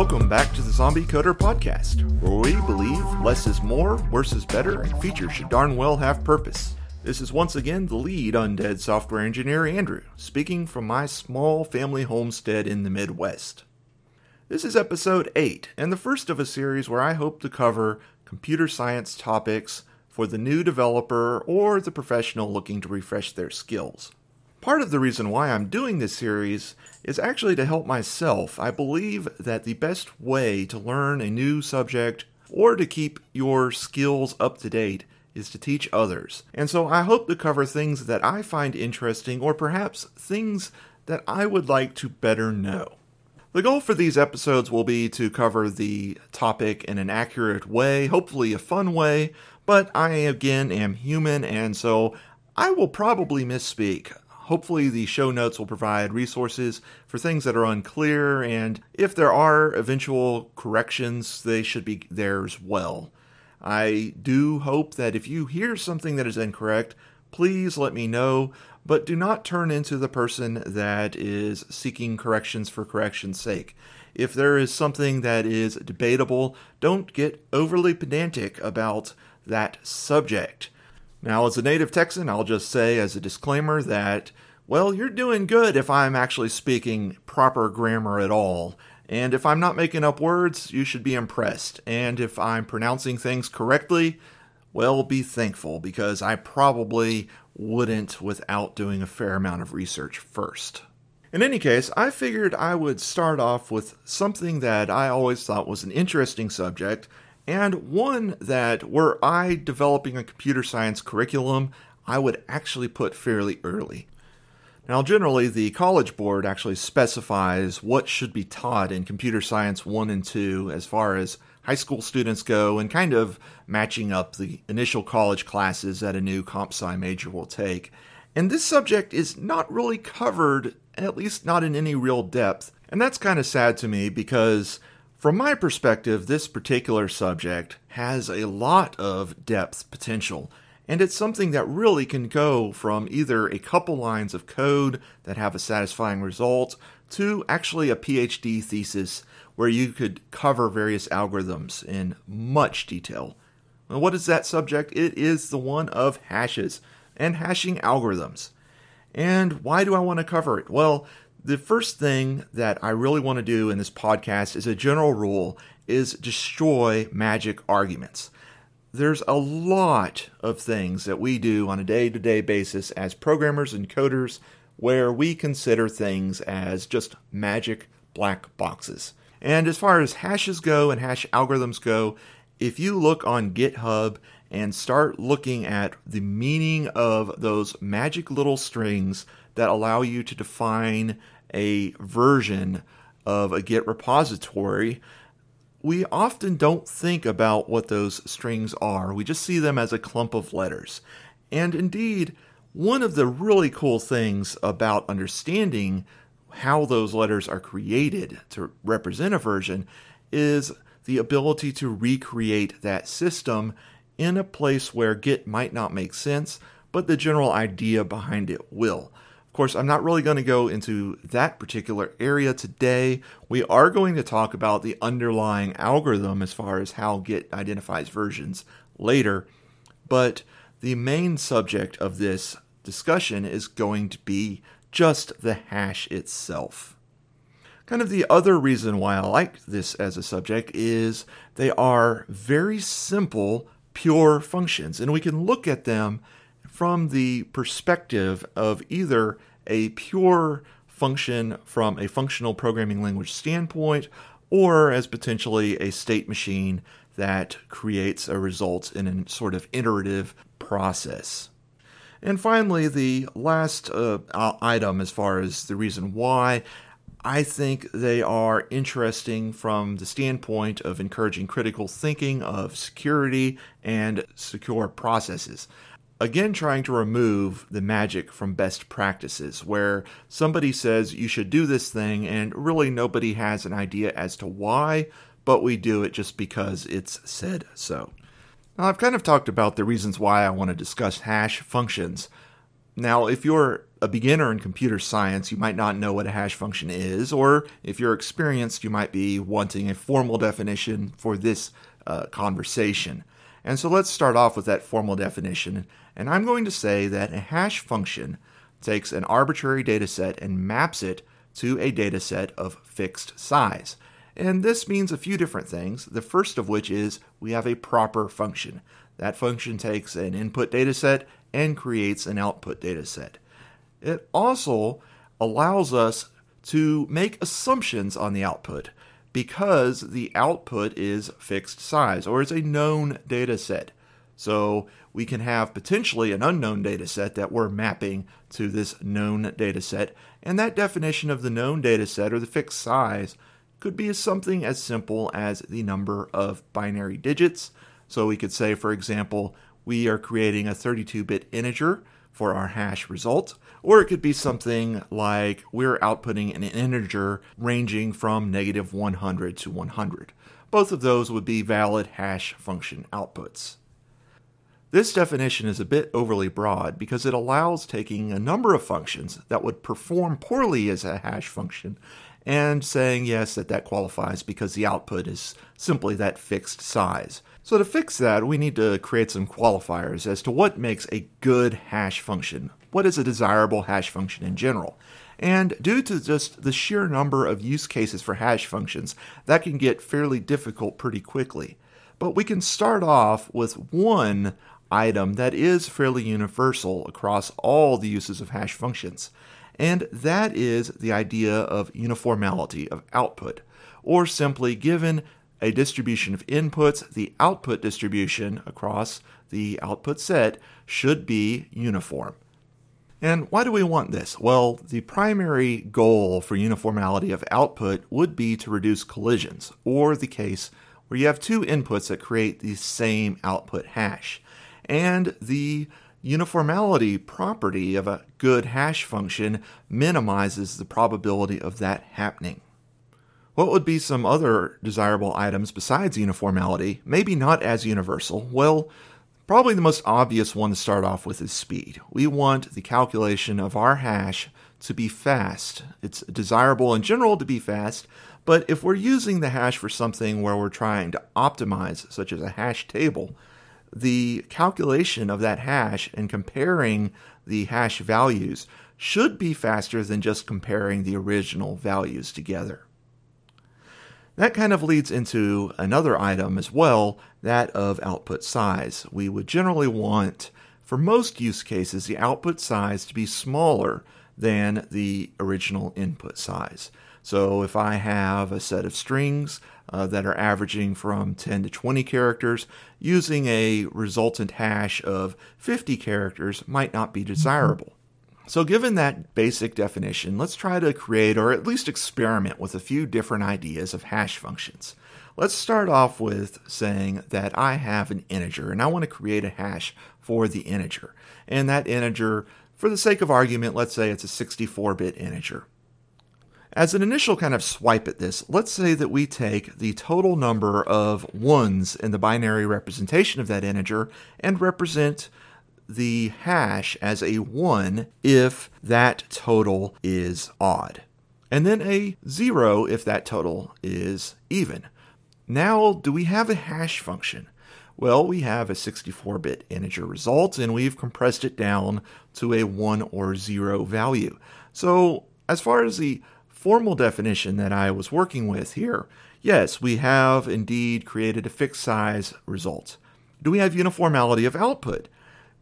Welcome back to the Zombie Coder Podcast, where we believe less is more, worse is better, and features should darn well have purpose. This is once again the lead undead software engineer, Andrew, speaking from my small family homestead in the Midwest. This is episode 8, and the first of a series where I hope to cover computer science topics for the new developer or the professional looking to refresh their skills. Part of the reason why I'm doing this series is actually to help myself. I believe that the best way to learn a new subject or to keep your skills up to date is to teach others. And so I hope to cover things that I find interesting or perhaps things that I would like to better know. The goal for these episodes will be to cover the topic in an accurate way, hopefully a fun way, but I again am human and so I will probably misspeak. Hopefully, the show notes will provide resources for things that are unclear, and if there are eventual corrections, they should be there as well. I do hope that if you hear something that is incorrect, please let me know, but do not turn into the person that is seeking corrections for correction's sake. If there is something that is debatable, don't get overly pedantic about that subject. Now, as a native Texan, I'll just say as a disclaimer that, well, you're doing good if I'm actually speaking proper grammar at all. And if I'm not making up words, you should be impressed. And if I'm pronouncing things correctly, well, be thankful because I probably wouldn't without doing a fair amount of research first. In any case, I figured I would start off with something that I always thought was an interesting subject and one that were I developing a computer science curriculum, I would actually put fairly early. Now, generally, the College Board actually specifies what should be taught in Computer Science 1 and 2 as far as high school students go and kind of matching up the initial college classes that a new comp sci major will take. And this subject is not really covered, at least not in any real depth. And that's kind of sad to me because from my perspective, this particular subject has a lot of depth potential, and it's something that really can go from either a couple lines of code that have a satisfying result to actually a PhD thesis where you could cover various algorithms in much detail. And what is that subject? It is the one of hashes and hashing algorithms. And why do I want to cover it? Well, the first thing that I really want to do in this podcast, as a general rule, is destroy magic arguments. There's a lot of things that we do on a day to day basis as programmers and coders where we consider things as just magic black boxes. And as far as hashes go and hash algorithms go, if you look on GitHub and start looking at the meaning of those magic little strings that allow you to define a version of a Git repository, we often don't think about what those strings are. We just see them as a clump of letters. And indeed, one of the really cool things about understanding how those letters are created to represent a version is the ability to recreate that system in a place where Git might not make sense, but the general idea behind it will. Of course, I'm not really going to go into that particular area today. We are going to talk about the underlying algorithm as far as how Git identifies versions later, but the main subject of this discussion is going to be just the hash itself. Kind of the other reason why I like this as a subject is they are very simple, pure functions, and we can look at them from the perspective of either a pure function from a functional programming language standpoint or as potentially a state machine that creates a result in a sort of iterative process. And finally, the last uh, item, as far as the reason why, I think they are interesting from the standpoint of encouraging critical thinking of security and secure processes again trying to remove the magic from best practices where somebody says you should do this thing and really nobody has an idea as to why but we do it just because it's said so now i've kind of talked about the reasons why i want to discuss hash functions now if you're a beginner in computer science, you might not know what a hash function is, or if you're experienced, you might be wanting a formal definition for this uh, conversation. And so let's start off with that formal definition. And I'm going to say that a hash function takes an arbitrary data set and maps it to a data set of fixed size. And this means a few different things, the first of which is we have a proper function. That function takes an input data set and creates an output data set. It also allows us to make assumptions on the output because the output is fixed size or is a known data set. So we can have potentially an unknown data set that we're mapping to this known data set, and that definition of the known data set or the fixed size could be something as simple as the number of binary digits. So we could say, for example, we are creating a 32 bit integer for our hash result, or it could be something like we're outputting an integer ranging from negative 100 to 100. Both of those would be valid hash function outputs. This definition is a bit overly broad because it allows taking a number of functions that would perform poorly as a hash function and saying yes that that qualifies because the output is simply that fixed size. So to fix that, we need to create some qualifiers as to what makes a good hash function. What is a desirable hash function in general? And due to just the sheer number of use cases for hash functions, that can get fairly difficult pretty quickly. But we can start off with one item that is fairly universal across all the uses of hash functions, and that is the idea of uniformality of output, or simply given a distribution of inputs, the output distribution across the output set should be uniform. And why do we want this? Well, the primary goal for uniformity of output would be to reduce collisions, or the case where you have two inputs that create the same output hash. And the uniformality property of a good hash function minimizes the probability of that happening. What would be some other desirable items besides uniformality, maybe not as universal? Well, probably the most obvious one to start off with is speed. We want the calculation of our hash to be fast. It's desirable in general to be fast, but if we're using the hash for something where we're trying to optimize, such as a hash table, the calculation of that hash and comparing the hash values should be faster than just comparing the original values together. That kind of leads into another item as well, that of output size. We would generally want, for most use cases, the output size to be smaller than the original input size. So if I have a set of strings uh, that are averaging from 10 to 20 characters, using a resultant hash of 50 characters might not be desirable. So, given that basic definition, let's try to create or at least experiment with a few different ideas of hash functions. Let's start off with saying that I have an integer and I want to create a hash for the integer. And that integer, for the sake of argument, let's say it's a 64 bit integer. As an initial kind of swipe at this, let's say that we take the total number of ones in the binary representation of that integer and represent the hash as a 1 if that total is odd, and then a 0 if that total is even. Now, do we have a hash function? Well, we have a 64 bit integer result, and we've compressed it down to a 1 or 0 value. So, as far as the formal definition that I was working with here, yes, we have indeed created a fixed size result. Do we have uniformity of output?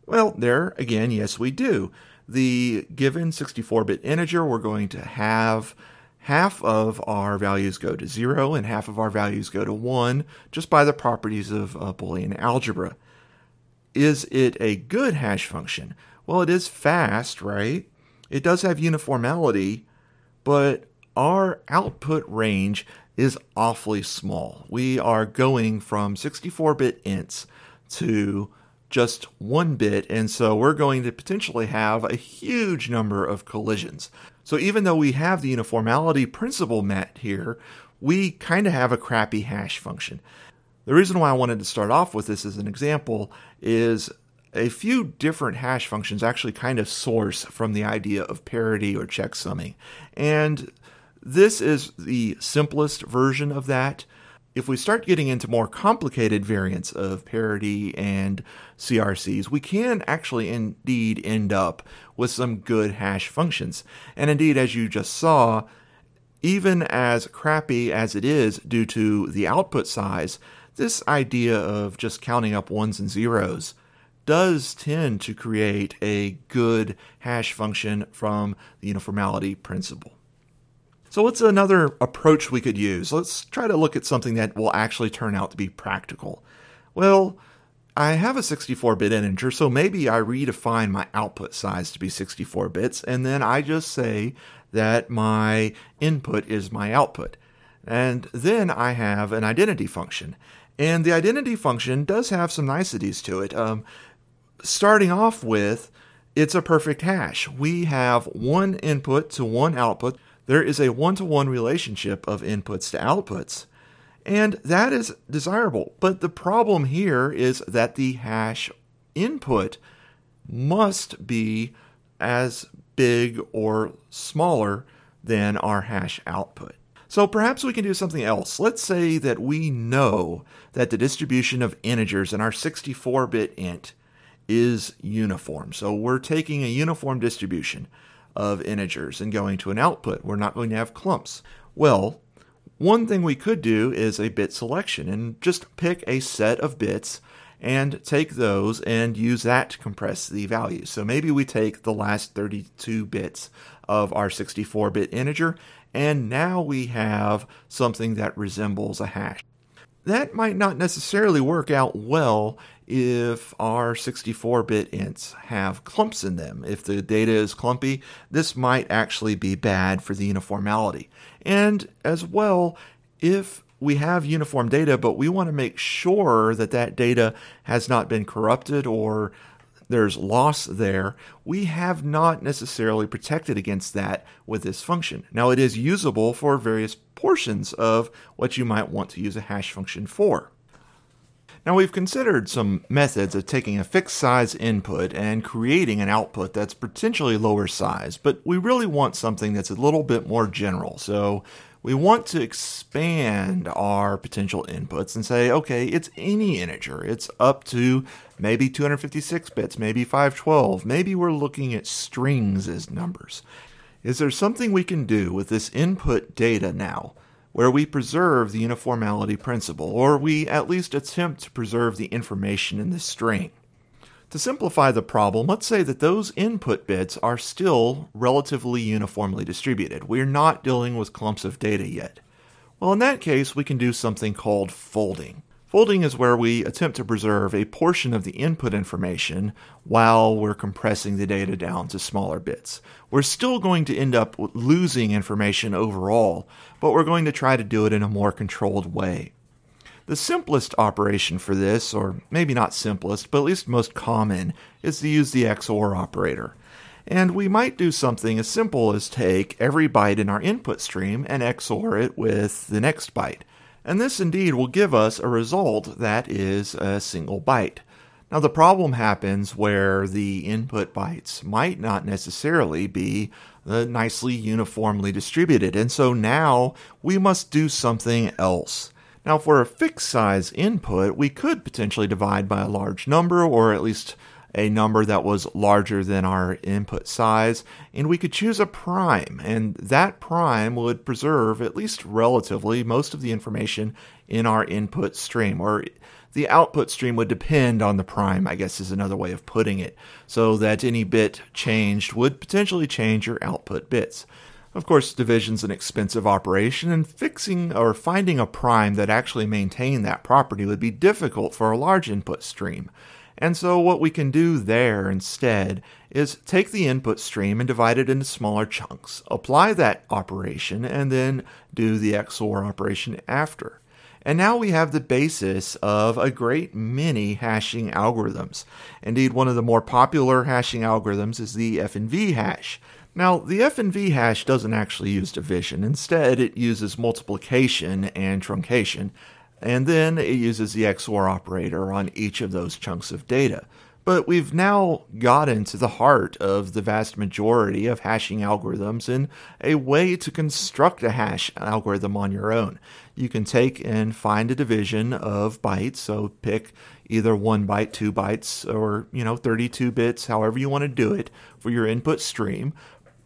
Well, there again, yes, we do. The given 64 bit integer, we're going to have half of our values go to 0 and half of our values go to 1 just by the properties of uh, Boolean algebra. Is it a good hash function? Well, it is fast, right? It does have uniformity, but our output range is awfully small. We are going from 64 bit ints to just one bit, and so we're going to potentially have a huge number of collisions. So even though we have the uniformity principle met here, we kind of have a crappy hash function. The reason why I wanted to start off with this as an example is a few different hash functions actually kind of source from the idea of parity or checksumming. And this is the simplest version of that. If we start getting into more complicated variants of parity and CRCs, we can actually indeed end up with some good hash functions. And indeed, as you just saw, even as crappy as it is due to the output size, this idea of just counting up ones and zeros does tend to create a good hash function from the uniformity principle. So, what's another approach we could use? Let's try to look at something that will actually turn out to be practical. Well, I have a 64 bit integer, so maybe I redefine my output size to be 64 bits, and then I just say that my input is my output. And then I have an identity function. And the identity function does have some niceties to it. Um, starting off with, it's a perfect hash. We have one input to one output. There is a one to one relationship of inputs to outputs. And that is desirable. But the problem here is that the hash input must be as big or smaller than our hash output. So perhaps we can do something else. Let's say that we know that the distribution of integers in our 64 bit int is uniform. So we're taking a uniform distribution of integers and going to an output. We're not going to have clumps. Well, one thing we could do is a bit selection and just pick a set of bits and take those and use that to compress the value. So maybe we take the last 32 bits of our 64 bit integer, and now we have something that resembles a hash. That might not necessarily work out well if our 64 bit ints have clumps in them. If the data is clumpy, this might actually be bad for the uniformity. And as well, if we have uniform data, but we want to make sure that that data has not been corrupted or there's loss there, we have not necessarily protected against that with this function. Now, it is usable for various portions of what you might want to use a hash function for. Now, we've considered some methods of taking a fixed size input and creating an output that's potentially lower size, but we really want something that's a little bit more general. So, we want to expand our potential inputs and say, okay, it's any integer. It's up to maybe 256 bits, maybe 512. Maybe we're looking at strings as numbers. Is there something we can do with this input data now where we preserve the uniformity principle, or we at least attempt to preserve the information in the string? To simplify the problem, let's say that those input bits are still relatively uniformly distributed. We're not dealing with clumps of data yet. Well, in that case, we can do something called folding. Folding is where we attempt to preserve a portion of the input information while we're compressing the data down to smaller bits. We're still going to end up losing information overall, but we're going to try to do it in a more controlled way. The simplest operation for this, or maybe not simplest, but at least most common, is to use the XOR operator. And we might do something as simple as take every byte in our input stream and XOR it with the next byte. And this indeed will give us a result that is a single byte. Now, the problem happens where the input bytes might not necessarily be uh, nicely uniformly distributed, and so now we must do something else. Now, for a fixed size input, we could potentially divide by a large number, or at least a number that was larger than our input size, and we could choose a prime, and that prime would preserve, at least relatively, most of the information in our input stream, or the output stream would depend on the prime, I guess is another way of putting it, so that any bit changed would potentially change your output bits. Of course, division's an expensive operation, and fixing or finding a prime that actually maintained that property would be difficult for a large input stream. And so, what we can do there instead is take the input stream and divide it into smaller chunks, apply that operation, and then do the XOR operation after. And now we have the basis of a great many hashing algorithms. Indeed, one of the more popular hashing algorithms is the FNV hash. Now, the FNV hash doesn't actually use division. Instead, it uses multiplication and truncation, and then it uses the XOR operator on each of those chunks of data. But we've now gotten to the heart of the vast majority of hashing algorithms in a way to construct a hash algorithm on your own. You can take and find a division of bytes, so pick either one byte, two bytes, or you know 32 bits, however you want to do it for your input stream.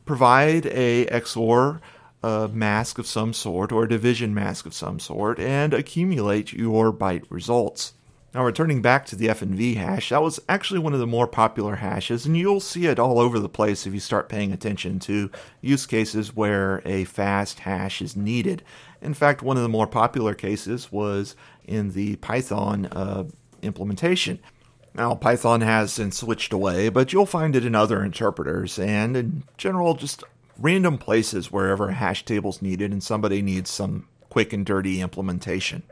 Provide a XOR a mask of some sort or a division mask of some sort and accumulate your byte results. Now, returning back to the FNV hash, that was actually one of the more popular hashes, and you'll see it all over the place if you start paying attention to use cases where a fast hash is needed. In fact, one of the more popular cases was in the Python uh, implementation. Now, Python has since switched away, but you'll find it in other interpreters, and in general, just random places wherever a hash table is needed and somebody needs some quick and dirty implementation.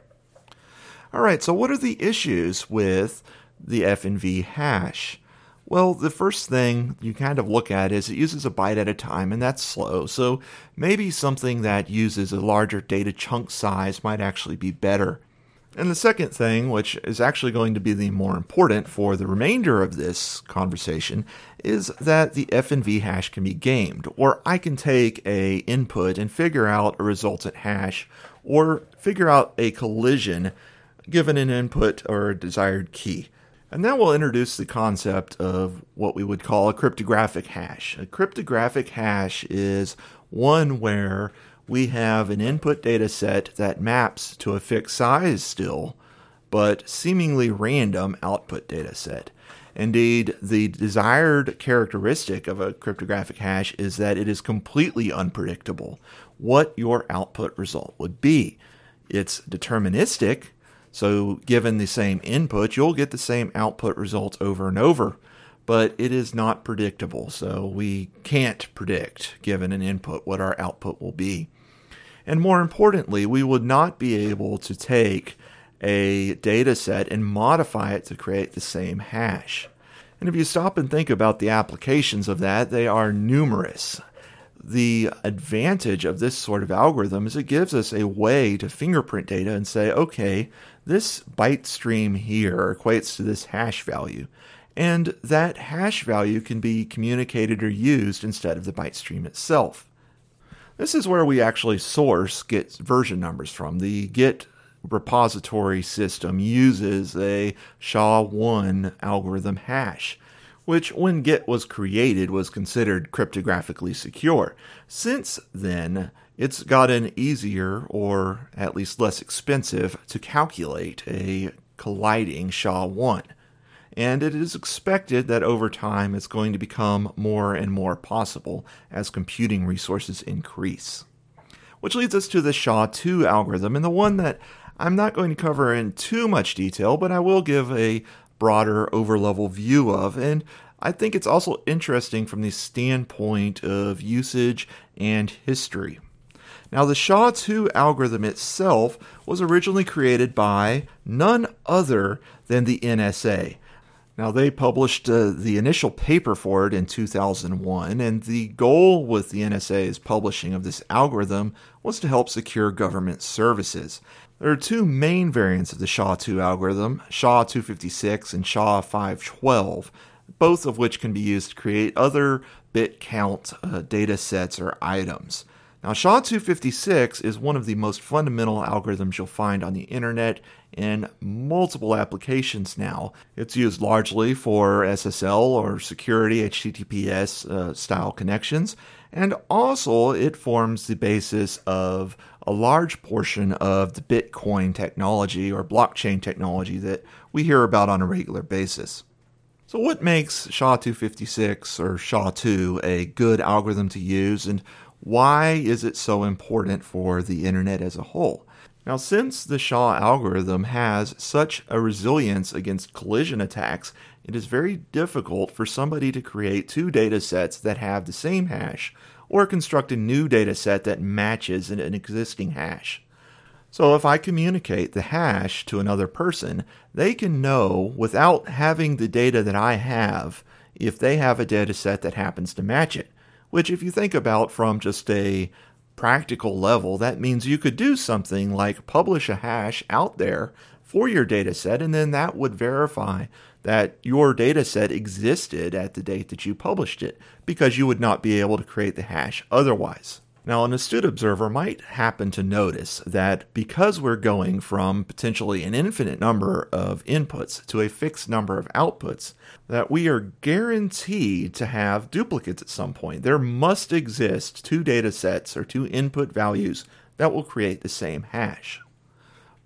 All right, so what are the issues with the FNV hash? Well, the first thing you kind of look at is it uses a byte at a time, and that's slow. So maybe something that uses a larger data chunk size might actually be better. And the second thing, which is actually going to be the more important for the remainder of this conversation, is that the FNV hash can be gamed, or I can take a input and figure out a resultant hash, or figure out a collision given an input or a desired key. And that will introduce the concept of what we would call a cryptographic hash. A cryptographic hash is one where we have an input data set that maps to a fixed size still, but seemingly random output data set. Indeed, the desired characteristic of a cryptographic hash is that it is completely unpredictable what your output result would be. It's deterministic, so, given the same input, you'll get the same output results over and over, but it is not predictable. So, we can't predict, given an input, what our output will be. And more importantly, we would not be able to take a data set and modify it to create the same hash. And if you stop and think about the applications of that, they are numerous the advantage of this sort of algorithm is it gives us a way to fingerprint data and say, okay, this byte stream here equates to this hash value. And that hash value can be communicated or used instead of the byte stream itself. This is where we actually source Git version numbers from. The Git repository system uses a SHA-1 algorithm hash which when Git was created was considered cryptographically secure. Since then, it's gotten easier, or at least less expensive, to calculate a colliding SHA-1. And it is expected that over time it's going to become more and more possible as computing resources increase. Which leads us to the SHA-2 algorithm, and the one that I'm not going to cover in too much detail, but I will give a broader overlevel view of. And I think it's also interesting from the standpoint of usage and history. Now, the SHA 2 algorithm itself was originally created by none other than the NSA. Now, they published uh, the initial paper for it in 2001, and the goal with the NSA's publishing of this algorithm was to help secure government services. There are two main variants of the SHA 2 algorithm, SHA 256 and SHA 512, both of which can be used to create other bit count uh, data sets or items. Now, SHA-256 is one of the most fundamental algorithms you'll find on the internet in multiple applications now. It's used largely for SSL or security HTTPS uh, style connections, and also it forms the basis of a large portion of the Bitcoin technology or blockchain technology that we hear about on a regular basis. So, what makes SHA-256 or SHA-2 a good algorithm to use, and why is it so important for the internet as a whole? Now, since the SHA algorithm has such a resilience against collision attacks, it is very difficult for somebody to create two data sets that have the same hash or construct a new data set that matches an existing hash. So if I communicate the hash to another person, they can know without having the data that I have if they have a data set that happens to match it. Which, if you think about from just a practical level, that means you could do something like publish a hash out there for your data set, and then that would verify that your data set existed at the date that you published it, because you would not be able to create the hash otherwise. Now, an astute observer might happen to notice that because we're going from potentially an infinite number of inputs to a fixed number of outputs, that we are guaranteed to have duplicates at some point. There must exist two data sets or two input values that will create the same hash.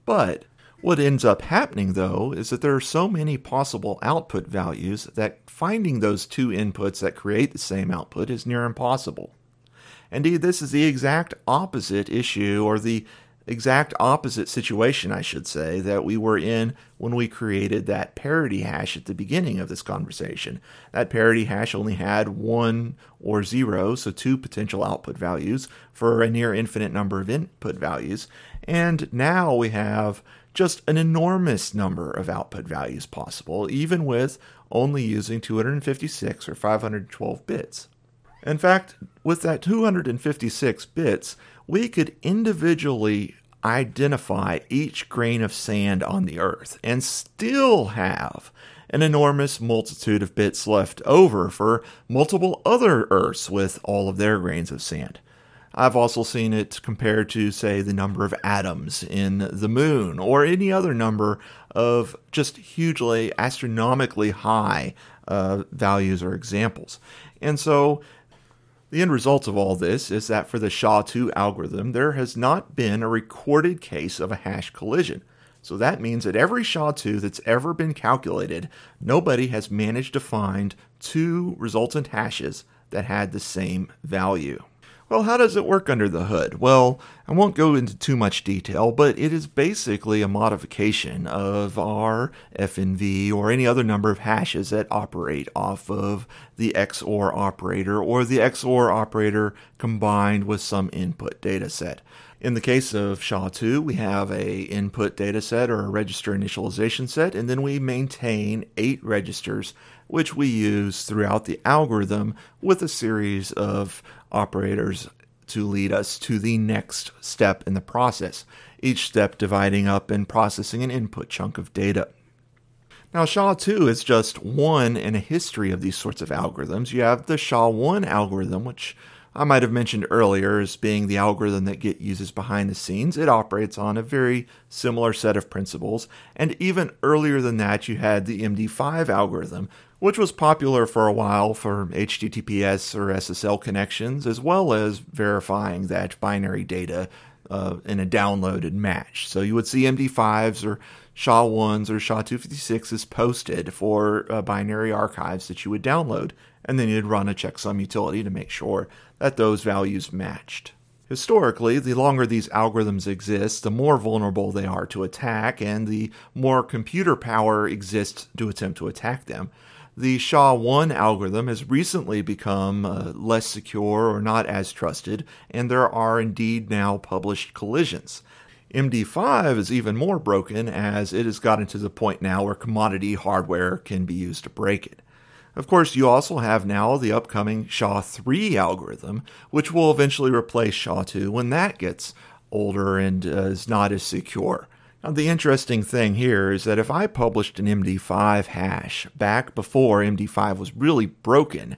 But what ends up happening, though, is that there are so many possible output values that finding those two inputs that create the same output is near impossible. Indeed, this is the exact opposite issue, or the exact opposite situation, I should say, that we were in when we created that parity hash at the beginning of this conversation. That parity hash only had one or zero, so two potential output values for a near infinite number of input values. And now we have just an enormous number of output values possible, even with only using 256 or 512 bits. In fact, with that 256 bits, we could individually identify each grain of sand on the Earth and still have an enormous multitude of bits left over for multiple other Earths with all of their grains of sand. I've also seen it compared to, say, the number of atoms in the moon or any other number of just hugely, astronomically high uh, values or examples. And so the end result of all this is that for the SHA-2 algorithm, there has not been a recorded case of a hash collision. So that means that every SHA-2 that's ever been calculated, nobody has managed to find two resultant hashes that had the same value. Well, how does it work under the hood? Well, I won't go into too much detail, but it is basically a modification of our FNV or any other number of hashes that operate off of the XOR operator or the XOR operator combined with some input data set. In the case of SHA-2, we have a input data set or a register initialization set, and then we maintain eight registers which we use throughout the algorithm with a series of operators to lead us to the next step in the process, each step dividing up and processing an input chunk of data. Now, SHA-2 is just one in a history of these sorts of algorithms. You have the SHA-1 algorithm, which I might have mentioned earlier as being the algorithm that Git uses behind the scenes. It operates on a very similar set of principles. And even earlier than that, you had the MD5 algorithm, which was popular for a while for HTTPS or SSL connections, as well as verifying that binary data uh, in a downloaded match. So you would see MD5s or SHA-1s or SHA-256s posted for uh, binary archives that you would download, and then you'd run a checksum utility to make sure that those values matched. Historically, the longer these algorithms exist, the more vulnerable they are to attack, and the more computer power exists to attempt to attack them the SHA-1 algorithm has recently become uh, less secure or not as trusted, and there are indeed now published collisions. MD5 is even more broken as it has gotten to the point now where commodity hardware can be used to break it. Of course, you also have now the upcoming SHA-3 algorithm, which will eventually replace SHA-2 when that gets older and uh, is not as secure. Now, the interesting thing here is that if I published an MD5 hash back before MD5 was really broken,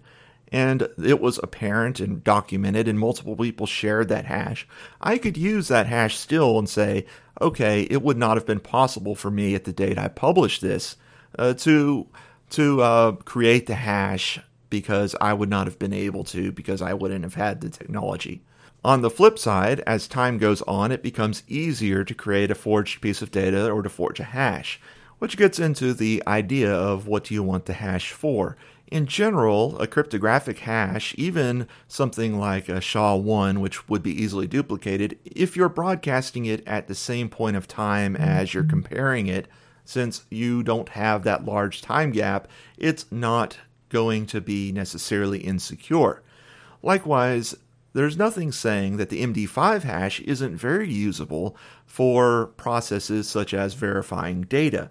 and it was apparent and documented, and multiple people shared that hash, I could use that hash still and say, okay, it would not have been possible for me at the date I published this uh, to to uh, create the hash because I would not have been able to because I wouldn't have had the technology. On the flip side, as time goes on, it becomes easier to create a forged piece of data or to forge a hash, which gets into the idea of what do you want the hash for. In general, a cryptographic hash, even something like a SHA-1, which would be easily duplicated, if you're broadcasting it at the same point of time as you're comparing it, since you don't have that large time gap, it's not going to be necessarily insecure. Likewise, there's nothing saying that the MD5 hash isn't very usable for processes such as verifying data.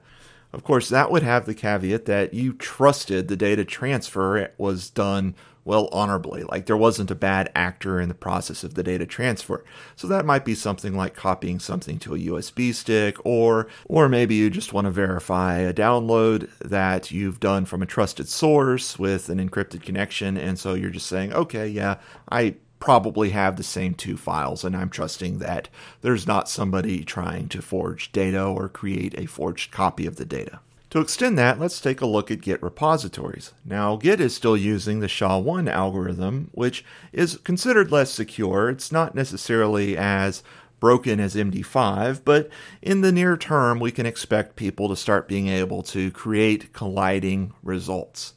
Of course, that would have the caveat that you trusted the data transfer was done well honorably, like there wasn't a bad actor in the process of the data transfer. So that might be something like copying something to a USB stick or or maybe you just want to verify a download that you've done from a trusted source with an encrypted connection and so you're just saying, "Okay, yeah, I probably have the same two files, and I'm trusting that there's not somebody trying to forge data or create a forged copy of the data. To extend that, let's take a look at Git repositories. Now, Git is still using the SHA-1 algorithm, which is considered less secure. It's not necessarily as broken as MD5, but in the near term, we can expect people to start being able to create colliding results.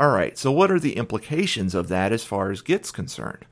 All right, so what are the implications of that as far as Git's concerned?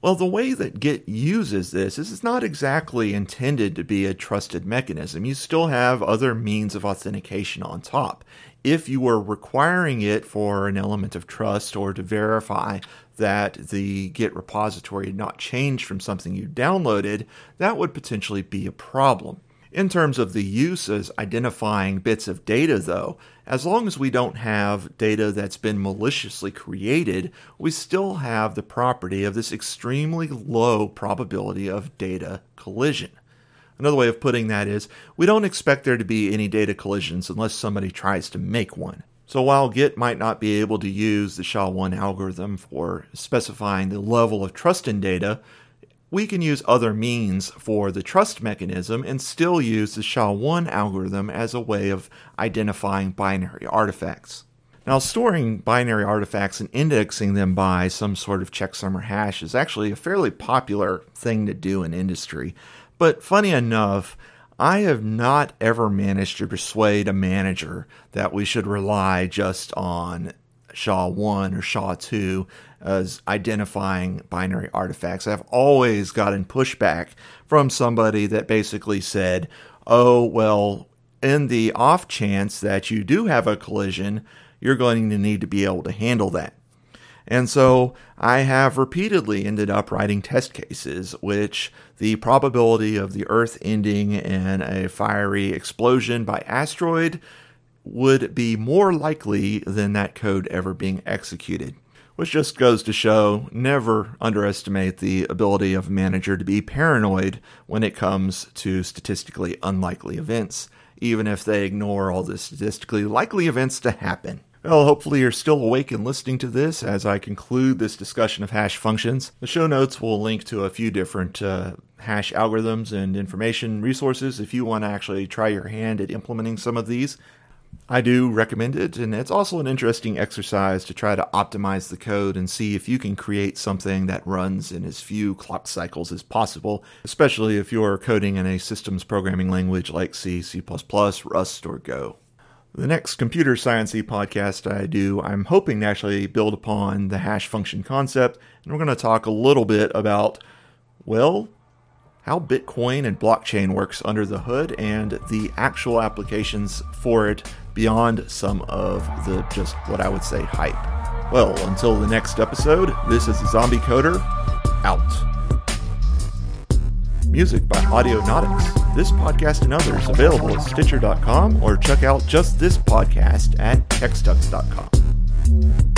Well, the way that Git uses this is it's not exactly intended to be a trusted mechanism. You still have other means of authentication on top. If you were requiring it for an element of trust or to verify that the Git repository had not changed from something you downloaded, that would potentially be a problem. In terms of the use as identifying bits of data, though, as long as we don't have data that's been maliciously created, we still have the property of this extremely low probability of data collision. Another way of putting that is we don't expect there to be any data collisions unless somebody tries to make one. So while Git might not be able to use the SHA-1 algorithm for specifying the level of trust in data, we can use other means for the trust mechanism and still use the SHA-1 algorithm as a way of identifying binary artifacts. Now, storing binary artifacts and indexing them by some sort of checksum or hash is actually a fairly popular thing to do in industry. But funny enough, I have not ever managed to persuade a manager that we should rely just on SHA-1 or SHA-2 as identifying binary artifacts. I've always gotten pushback from somebody that basically said, oh, well, in the off chance that you do have a collision, you're going to need to be able to handle that. And so I have repeatedly ended up writing test cases which the probability of the Earth ending in a fiery explosion by asteroid would be more likely than that code ever being executed. Which just goes to show never underestimate the ability of a manager to be paranoid when it comes to statistically unlikely events, even if they ignore all the statistically likely events to happen. Well, hopefully you're still awake and listening to this as I conclude this discussion of hash functions. The show notes will link to a few different uh, hash algorithms and information resources if you want to actually try your hand at implementing some of these. I do recommend it, and it's also an interesting exercise to try to optimize the code and see if you can create something that runs in as few clock cycles as possible, especially if you're coding in a systems programming language like C, C, Rust, or Go. The next computer sciencey podcast I do, I'm hoping to actually build upon the hash function concept, and we're going to talk a little bit about, well, how Bitcoin and blockchain works under the hood and the actual applications for it beyond some of the just what I would say hype. Well, until the next episode, this is the Zombie Coder out. Music by Audionautics. This podcast and others available at Stitcher.com or check out just this podcast at Techstux.com.